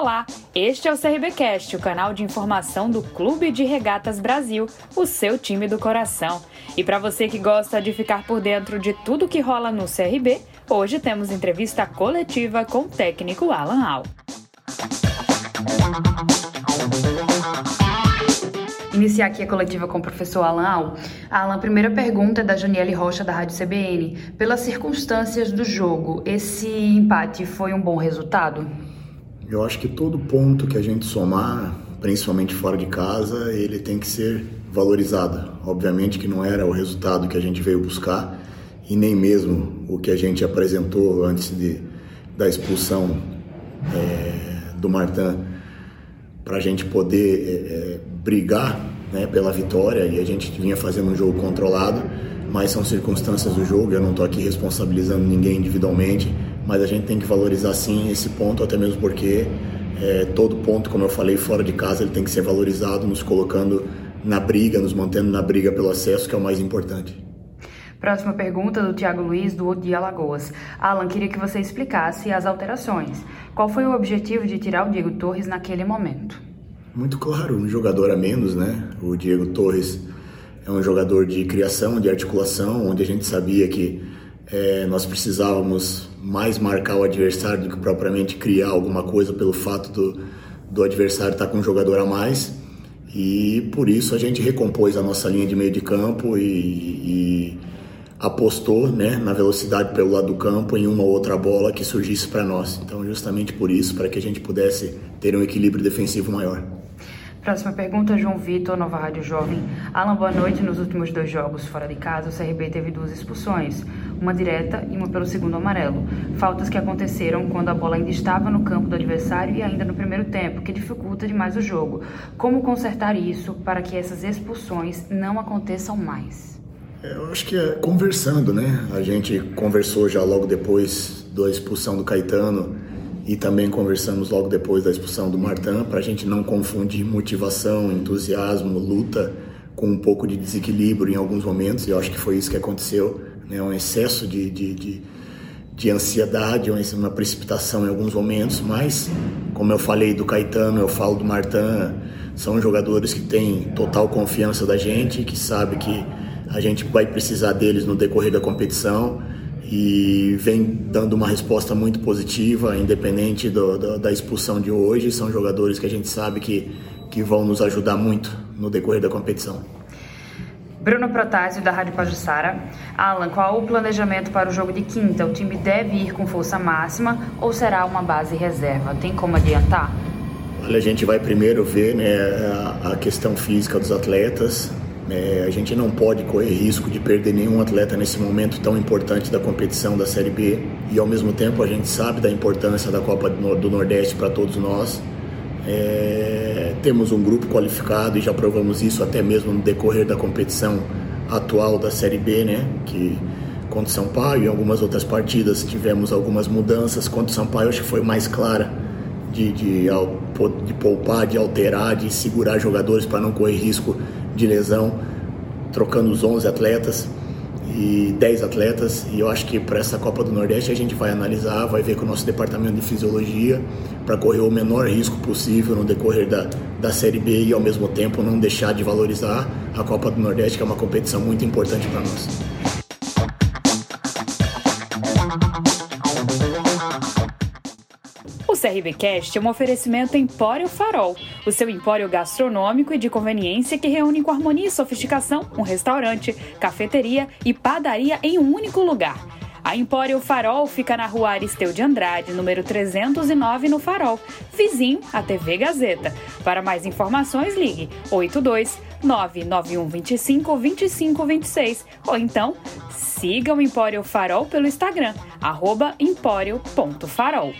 Olá, este é o CRBcast, o canal de informação do Clube de Regatas Brasil, o seu time do coração. E para você que gosta de ficar por dentro de tudo que rola no CRB, hoje temos entrevista coletiva com o técnico Alan Al. Iniciar aqui a coletiva com o professor Alan Al. Alan, primeira pergunta é da Janiele Rocha, da Rádio CBN. Pelas circunstâncias do jogo, esse empate foi um bom resultado? Eu acho que todo ponto que a gente somar, principalmente fora de casa, ele tem que ser valorizado. Obviamente que não era o resultado que a gente veio buscar e nem mesmo o que a gente apresentou antes de, da expulsão é, do Martin para a gente poder é, é, brigar né, pela vitória e a gente vinha fazendo um jogo controlado, mas são circunstâncias do jogo, eu não estou aqui responsabilizando ninguém individualmente, mas a gente tem que valorizar sim esse ponto, até mesmo porque é, todo ponto, como eu falei, fora de casa, ele tem que ser valorizado, nos colocando na briga, nos mantendo na briga pelo acesso, que é o mais importante. Próxima pergunta do Tiago Luiz, do de Alagoas. Alan, queria que você explicasse as alterações. Qual foi o objetivo de tirar o Diego Torres naquele momento? Muito claro, um jogador a menos, né? O Diego Torres é um jogador de criação, de articulação, onde a gente sabia que é, nós precisávamos mais marcar o adversário do que propriamente criar alguma coisa pelo fato do, do adversário estar com um jogador a mais. E por isso a gente recompôs a nossa linha de meio de campo e, e apostou né, na velocidade pelo lado do campo em uma ou outra bola que surgisse para nós. Então, justamente por isso, para que a gente pudesse ter um equilíbrio defensivo maior. Próxima pergunta, João Vitor, Nova Rádio Jovem. Alan, boa noite. Nos últimos dois jogos fora de casa, o CRB teve duas expulsões, uma direta e uma pelo segundo amarelo. Faltas que aconteceram quando a bola ainda estava no campo do adversário e ainda no primeiro tempo, que dificulta demais o jogo. Como consertar isso para que essas expulsões não aconteçam mais? É, eu acho que é conversando, né? A gente conversou já logo depois da expulsão do Caetano e também conversamos logo depois da expulsão do Martin para a gente não confundir motivação, entusiasmo, luta com um pouco de desequilíbrio em alguns momentos. E eu acho que foi isso que aconteceu, né? Um excesso de, de, de, de ansiedade, uma precipitação em alguns momentos. Mas, como eu falei do Caetano, eu falo do Martin, são jogadores que têm total confiança da gente, que sabe que a gente vai precisar deles no decorrer da competição e vem dando uma resposta muito positiva, independente do, do, da expulsão de hoje. São jogadores que a gente sabe que, que vão nos ajudar muito no decorrer da competição. Bruno Protásio, da Rádio Pajussara. Alan, qual o planejamento para o jogo de quinta? O time deve ir com força máxima ou será uma base reserva? Tem como adiantar? Olha, a gente vai primeiro ver né, a, a questão física dos atletas, é, a gente não pode correr risco de perder nenhum atleta nesse momento tão importante da competição da Série B e ao mesmo tempo a gente sabe da importância da Copa do Nordeste para todos nós. É, temos um grupo qualificado e já provamos isso até mesmo no decorrer da competição atual da Série B, né? Que contra o Sampaio e algumas outras partidas tivemos algumas mudanças. Contra o Sampaio acho que foi mais clara de, de, de poupar, de alterar, de segurar jogadores para não correr risco de lesão, trocando os 11 atletas e 10 atletas. E eu acho que para essa Copa do Nordeste a gente vai analisar, vai ver com o nosso departamento de fisiologia para correr o menor risco possível no decorrer da, da Série B e ao mesmo tempo não deixar de valorizar a Copa do Nordeste, que é uma competição muito importante para nós. CRBcast é um oferecimento Empório Farol, o seu empório gastronômico e de conveniência que reúne com harmonia e sofisticação um restaurante, cafeteria e padaria em um único lugar. A Empório Farol fica na rua Aristeu de Andrade, número 309, no Farol, vizinho à TV Gazeta. Para mais informações, ligue 82 99125 2526 ou então siga o Empório Farol pelo Instagram, arroba empório.farol.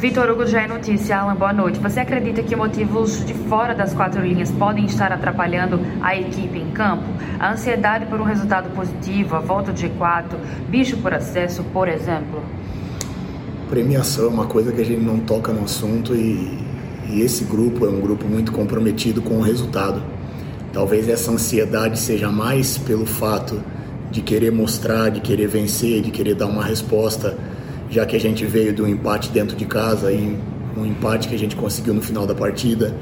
Vitor Hugo já é notícia. Alan, boa noite. Você acredita que motivos de fora das quatro linhas podem estar atrapalhando a equipe em campo? A ansiedade por um resultado positivo, a volta do G4, bicho por acesso, por exemplo? Premiação é uma coisa que a gente não toca no assunto e, e esse grupo é um grupo muito comprometido com o resultado. Talvez essa ansiedade seja mais pelo fato de querer mostrar, de querer vencer, de querer dar uma resposta, já que a gente veio do empate dentro de casa e um empate que a gente conseguiu no final da partida.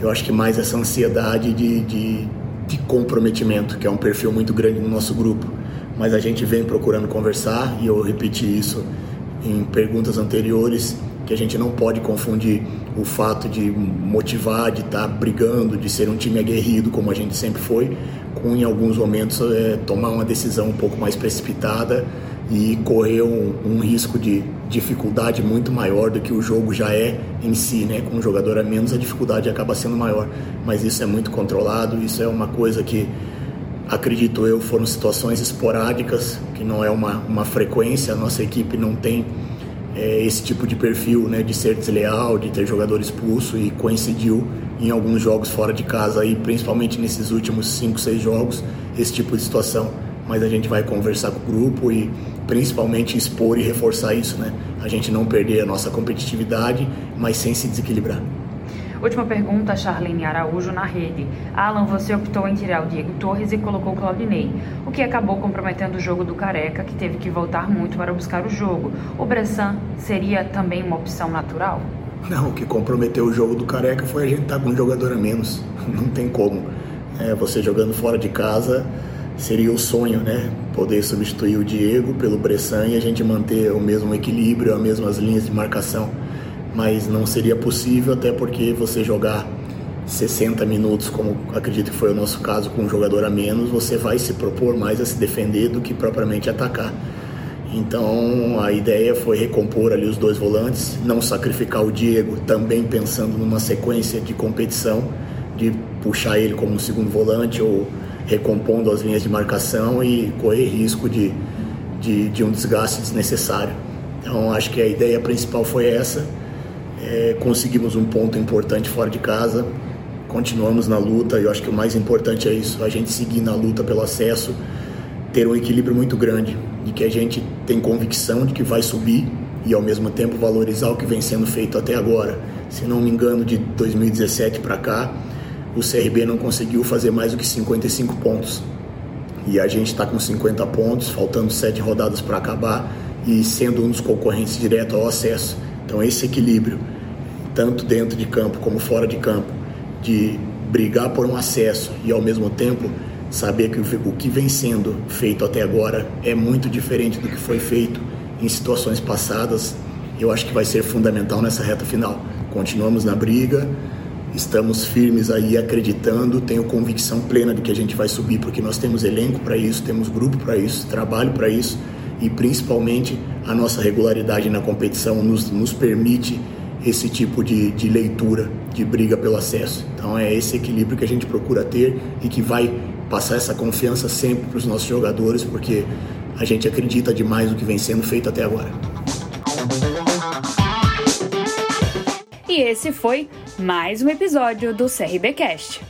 Eu acho que mais essa ansiedade de, de, de comprometimento, que é um perfil muito grande no nosso grupo. Mas a gente vem procurando conversar e eu repeti isso em perguntas anteriores que a gente não pode confundir o fato de motivar, de estar tá brigando, de ser um time aguerrido como a gente sempre foi, com em alguns momentos é, tomar uma decisão um pouco mais precipitada e correr um, um, risco de dificuldade muito maior do que o jogo já é em si, né? Com um jogador a menos a dificuldade acaba sendo maior, mas isso é muito controlado, isso é uma coisa que acredito eu foram situações esporádicas, que não é uma, uma frequência, a nossa equipe não tem é, esse tipo de perfil, né, de ser desleal, de ter jogador expulso e coincidiu em alguns jogos fora de casa aí, principalmente nesses últimos 5, 6 jogos, esse tipo de situação. Mas a gente vai conversar com o grupo e principalmente expor e reforçar isso, né? A gente não perder a nossa competitividade, mas sem se desequilibrar. Última pergunta, Charlene Araújo na rede. Alan, você optou em tirar o Diego Torres e colocou o Claudinei, o que acabou comprometendo o jogo do Careca, que teve que voltar muito para buscar o jogo. O Bressan seria também uma opção natural? Não, o que comprometeu o jogo do Careca foi a gente estar tá com um jogador a menos. Não tem como. É, você jogando fora de casa seria o sonho, né? Poder substituir o Diego pelo Bressan e a gente manter o mesmo equilíbrio, as mesmas linhas de marcação mas não seria possível até porque você jogar 60 minutos, como acredito que foi o nosso caso, com um jogador a menos, você vai se propor mais a se defender do que propriamente atacar. Então a ideia foi recompor ali os dois volantes, não sacrificar o Diego, também pensando numa sequência de competição, de puxar ele como um segundo volante ou recompondo as linhas de marcação e correr risco de, de, de um desgaste desnecessário. Então acho que a ideia principal foi essa é, conseguimos um ponto importante fora de casa, continuamos na luta. E eu acho que o mais importante é isso: a gente seguir na luta pelo acesso, ter um equilíbrio muito grande, de que a gente tem convicção de que vai subir e ao mesmo tempo valorizar o que vem sendo feito até agora. Se não me engano, de 2017 para cá, o CRB não conseguiu fazer mais do que 55 pontos. E a gente está com 50 pontos, faltando sete rodadas para acabar e sendo um dos concorrentes direto ao acesso. Então, esse equilíbrio, tanto dentro de campo como fora de campo, de brigar por um acesso e ao mesmo tempo saber que o que vem sendo feito até agora é muito diferente do que foi feito em situações passadas, eu acho que vai ser fundamental nessa reta final. Continuamos na briga, estamos firmes aí acreditando, tenho convicção plena de que a gente vai subir porque nós temos elenco para isso, temos grupo para isso, trabalho para isso e principalmente a nossa regularidade na competição nos, nos permite esse tipo de, de leitura, de briga pelo acesso. Então é esse equilíbrio que a gente procura ter e que vai passar essa confiança sempre para os nossos jogadores, porque a gente acredita demais no que vem sendo feito até agora. E esse foi mais um episódio do CRBcast.